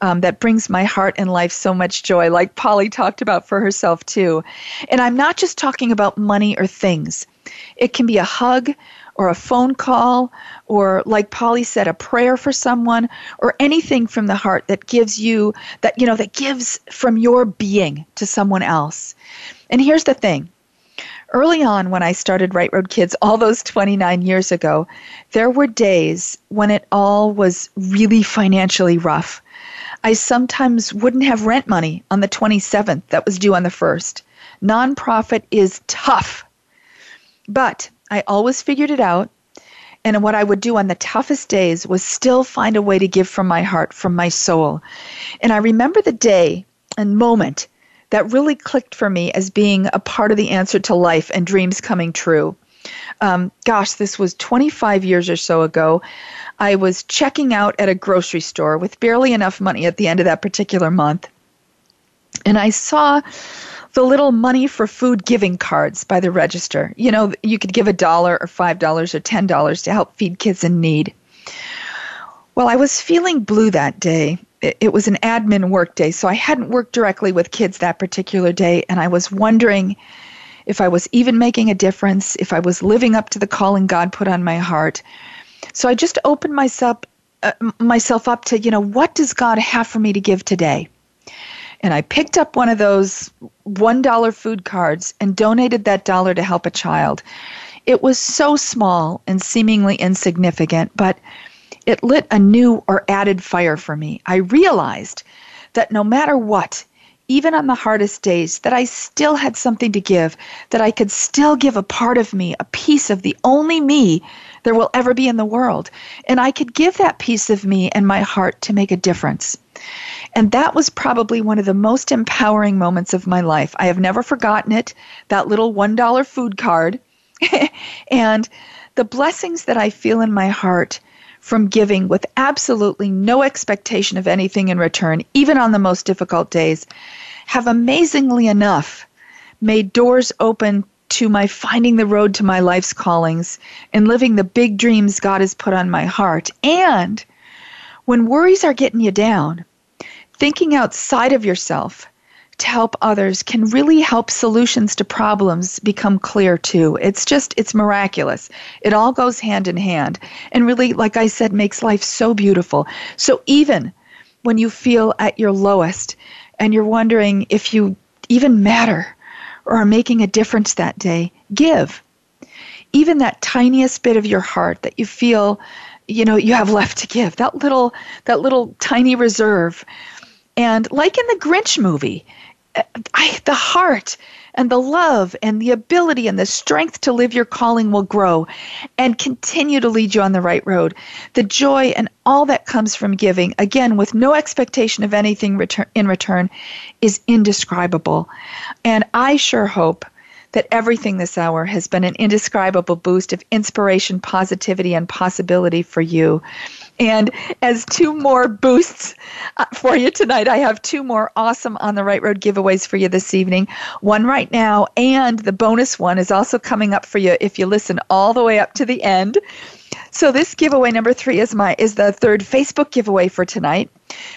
um, that brings my heart and life so much joy, like Polly talked about for herself, too. And I'm not just talking about money or things, it can be a hug or a phone call or like Polly said a prayer for someone or anything from the heart that gives you that you know that gives from your being to someone else. And here's the thing early on when I started Right Road Kids all those 29 years ago, there were days when it all was really financially rough. I sometimes wouldn't have rent money on the 27th that was due on the 1st. Nonprofit is tough. But I always figured it out. And what I would do on the toughest days was still find a way to give from my heart, from my soul. And I remember the day and moment that really clicked for me as being a part of the answer to life and dreams coming true. Um, gosh, this was 25 years or so ago. I was checking out at a grocery store with barely enough money at the end of that particular month. And I saw the little money for food giving cards by the register. You know, you could give a dollar or five dollars or ten dollars to help feed kids in need. Well, I was feeling blue that day, it was an admin work day, so I hadn't worked directly with kids that particular day, and I was wondering if I was even making a difference, if I was living up to the calling God put on my heart. So I just opened myself uh, myself up to, you know, what does God have for me to give today? And I picked up one of those $1 food cards and donated that dollar to help a child. It was so small and seemingly insignificant, but it lit a new or added fire for me. I realized that no matter what, even on the hardest days, that I still had something to give, that I could still give a part of me, a piece of the only me there will ever be in the world. And I could give that piece of me and my heart to make a difference. And that was probably one of the most empowering moments of my life. I have never forgotten it, that little $1 food card. and the blessings that I feel in my heart from giving with absolutely no expectation of anything in return, even on the most difficult days, have amazingly enough made doors open to my finding the road to my life's callings and living the big dreams God has put on my heart. And when worries are getting you down, thinking outside of yourself to help others can really help solutions to problems become clear too. It's just, it's miraculous. It all goes hand in hand. And really, like I said, makes life so beautiful. So even when you feel at your lowest and you're wondering if you even matter or are making a difference that day, give. Even that tiniest bit of your heart that you feel you know you have left to give that little that little tiny reserve and like in the grinch movie uh, I, the heart and the love and the ability and the strength to live your calling will grow and continue to lead you on the right road. The joy and all that comes from giving, again, with no expectation of anything return, in return, is indescribable. And I sure hope that everything this hour has been an indescribable boost of inspiration, positivity, and possibility for you. And as two more boosts uh, for you tonight, I have two more awesome On the Right Road giveaways for you this evening. One right now, and the bonus one is also coming up for you if you listen all the way up to the end. So this giveaway number three is my is the third Facebook giveaway for tonight.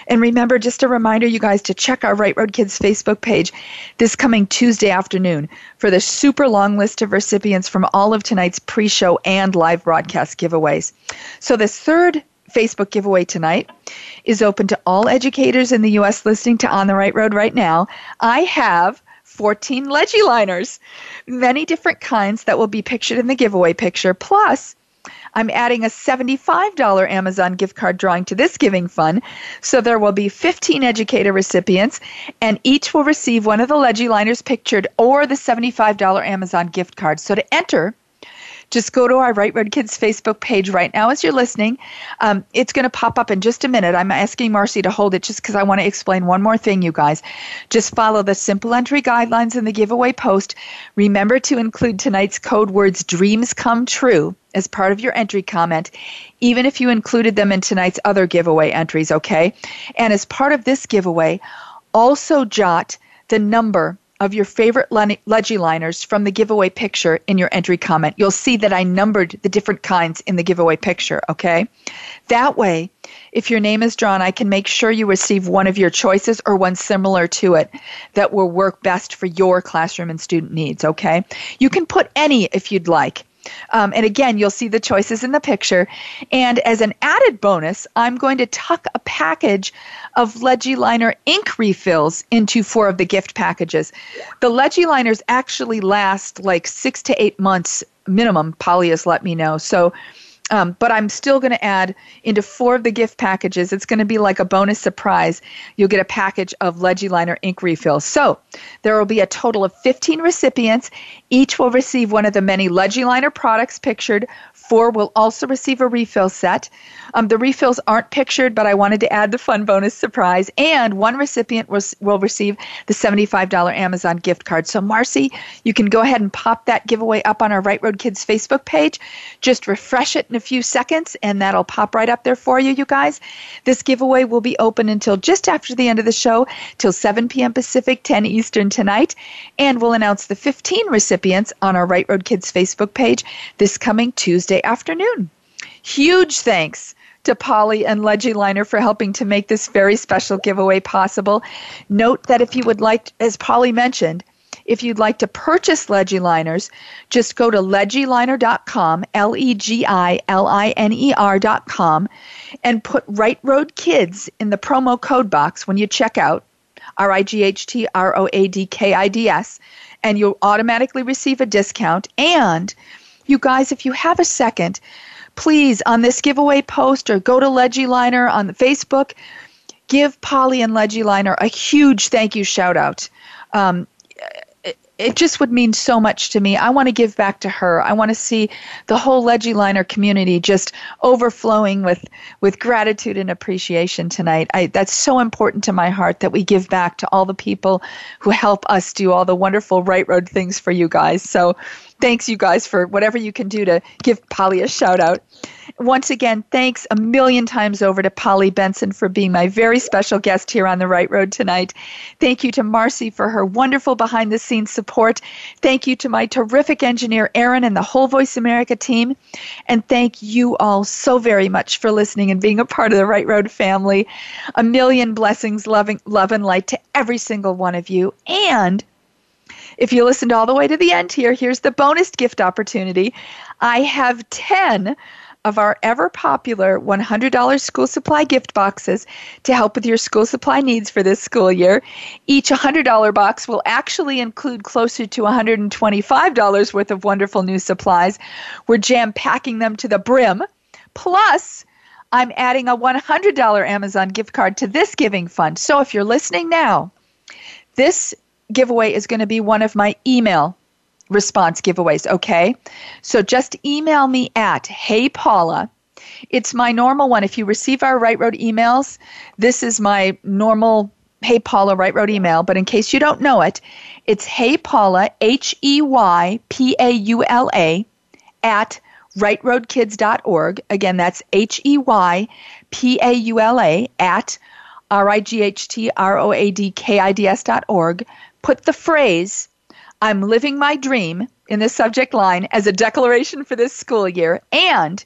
And remember, just a reminder, you guys, to check our Right Road Kids Facebook page this coming Tuesday afternoon for the super long list of recipients from all of tonight's pre show and live broadcast giveaways. So, this third Facebook giveaway tonight is open to all educators in the U.S. listening to On the Right Road right now. I have 14 Legiliners, many different kinds that will be pictured in the giveaway picture. Plus, I'm adding a $75 Amazon gift card drawing to this giving fund. So there will be 15 educator recipients, and each will receive one of the Legiliners pictured or the $75 Amazon gift card. So to enter, just go to our Right Road Kids Facebook page right now as you're listening. Um, it's going to pop up in just a minute. I'm asking Marcy to hold it just because I want to explain one more thing, you guys. Just follow the simple entry guidelines in the giveaway post. Remember to include tonight's code words dreams come true as part of your entry comment, even if you included them in tonight's other giveaway entries, okay? And as part of this giveaway, also jot the number of your favorite Legiliners from the giveaway picture in your entry comment. You'll see that I numbered the different kinds in the giveaway picture, okay? That way, if your name is drawn, I can make sure you receive one of your choices or one similar to it that will work best for your classroom and student needs, okay? You can put any if you'd like. Um, and again, you'll see the choices in the picture. And as an added bonus, I'm going to tuck a package of Legiliner ink refills into four of the gift packages. The Legiliners actually last like six to eight months minimum, Polly has let me know. So um, but I'm still going to add into four of the gift packages. It's going to be like a bonus surprise. You'll get a package of Legiliner ink refills. So there will be a total of 15 recipients. Each will receive one of the many Legiliner products pictured Four will also receive a refill set. Um, the refills aren't pictured, but I wanted to add the fun bonus surprise. And one recipient was, will receive the $75 Amazon gift card. So, Marcy, you can go ahead and pop that giveaway up on our Right Road Kids Facebook page. Just refresh it in a few seconds, and that'll pop right up there for you, you guys. This giveaway will be open until just after the end of the show, till 7 p.m. Pacific, 10 Eastern tonight. And we'll announce the 15 recipients on our Right Road Kids Facebook page this coming Tuesday Thursday afternoon. Huge thanks to Polly and Legiliner for helping to make this very special giveaway possible. Note that if you would like, as Polly mentioned, if you'd like to purchase Legiliners, just go to legiliner.com, L E G I L I N E R.com, and put Right Road Kids in the promo code box when you check out, R I G H T R O A D K I D S, and you'll automatically receive a discount. And you guys, if you have a second, please on this giveaway post or go to Legiliner on Facebook, give Polly and Legiliner a huge thank you shout out. Um, it just would mean so much to me. I want to give back to her. I want to see the whole Legiliner community just overflowing with with gratitude and appreciation tonight. I, that's so important to my heart that we give back to all the people who help us do all the wonderful right road things for you guys. So thanks you guys for whatever you can do to give Polly a shout out. Once again, thanks a million times over to Polly Benson for being my very special guest here on the Right Road tonight. Thank you to Marcy for her wonderful behind the scenes support. Thank you to my terrific engineer, Aaron, and the whole Voice America team. And thank you all so very much for listening and being a part of the Right Road family. A million blessings, loving, love, and light to every single one of you. And if you listened all the way to the end here, here's the bonus gift opportunity. I have 10 of our ever popular $100 school supply gift boxes to help with your school supply needs for this school year. Each $100 box will actually include closer to $125 worth of wonderful new supplies. We're jam packing them to the brim. Plus, I'm adding a $100 Amazon gift card to this giving fund. So if you're listening now, this giveaway is going to be one of my email response giveaways, okay? So just email me at Hey Paula. It's my normal one. If you receive our Right Road emails, this is my normal Hey Paula Right Road email. But in case you don't know it, it's Hey Paula, H E Y P A U L A, at rightroadkids.org. Again, that's H E Y P A U L A at R I G H T R O A D K I D S dot org put the phrase, I'm living my dream, in the subject line as a declaration for this school year. And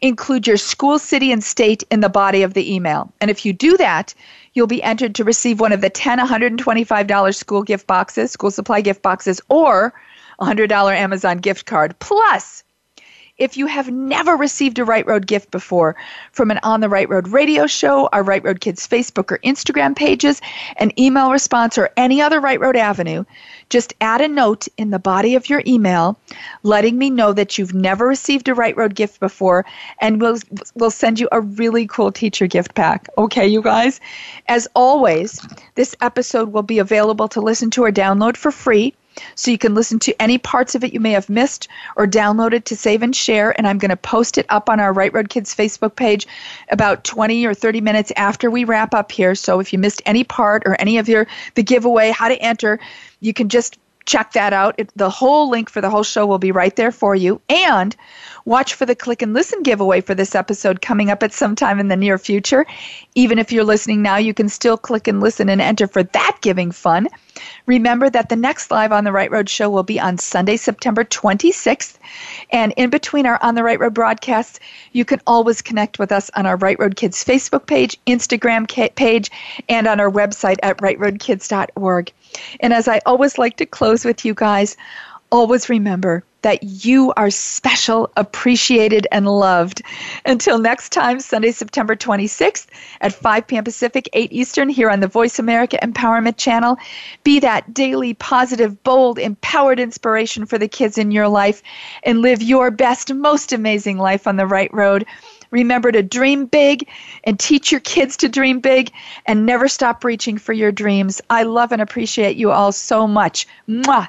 include your school, city, and state in the body of the email. And if you do that, you'll be entered to receive one of the 10 $125 school gift boxes, school supply gift boxes, or a $100 Amazon gift card. Plus, if you have never received a Right Road gift before from an On the Right Road radio show, our Right Road Kids Facebook or Instagram pages, an email response, or any other Right Road avenue, just add a note in the body of your email letting me know that you've never received a Right Road gift before, and we'll, we'll send you a really cool teacher gift pack. Okay, you guys? As always, this episode will be available to listen to or download for free so you can listen to any parts of it you may have missed or download it to save and share. And I'm going to post it up on our Right Road Kids Facebook page about 20 or 30 minutes after we wrap up here. So if you missed any part or any of your the giveaway, how to enter, you can just check that out. It, the whole link for the whole show will be right there for you. And watch for the click and listen giveaway for this episode coming up at some time in the near future. Even if you're listening now, you can still click and listen and enter for that giving fun. Remember that the next live on the Right Road show will be on Sunday, September 26th. And in between our On the Right Road broadcasts, you can always connect with us on our Right Road Kids Facebook page, Instagram page, and on our website at rightroadkids.org. And as I always like to close with you guys, always remember that you are special, appreciated, and loved. Until next time, Sunday, September 26th at 5 p.m. Pacific, 8 Eastern, here on the Voice America Empowerment Channel. Be that daily, positive, bold, empowered inspiration for the kids in your life and live your best, most amazing life on the right road. Remember to dream big and teach your kids to dream big and never stop reaching for your dreams. I love and appreciate you all so much. Mwah.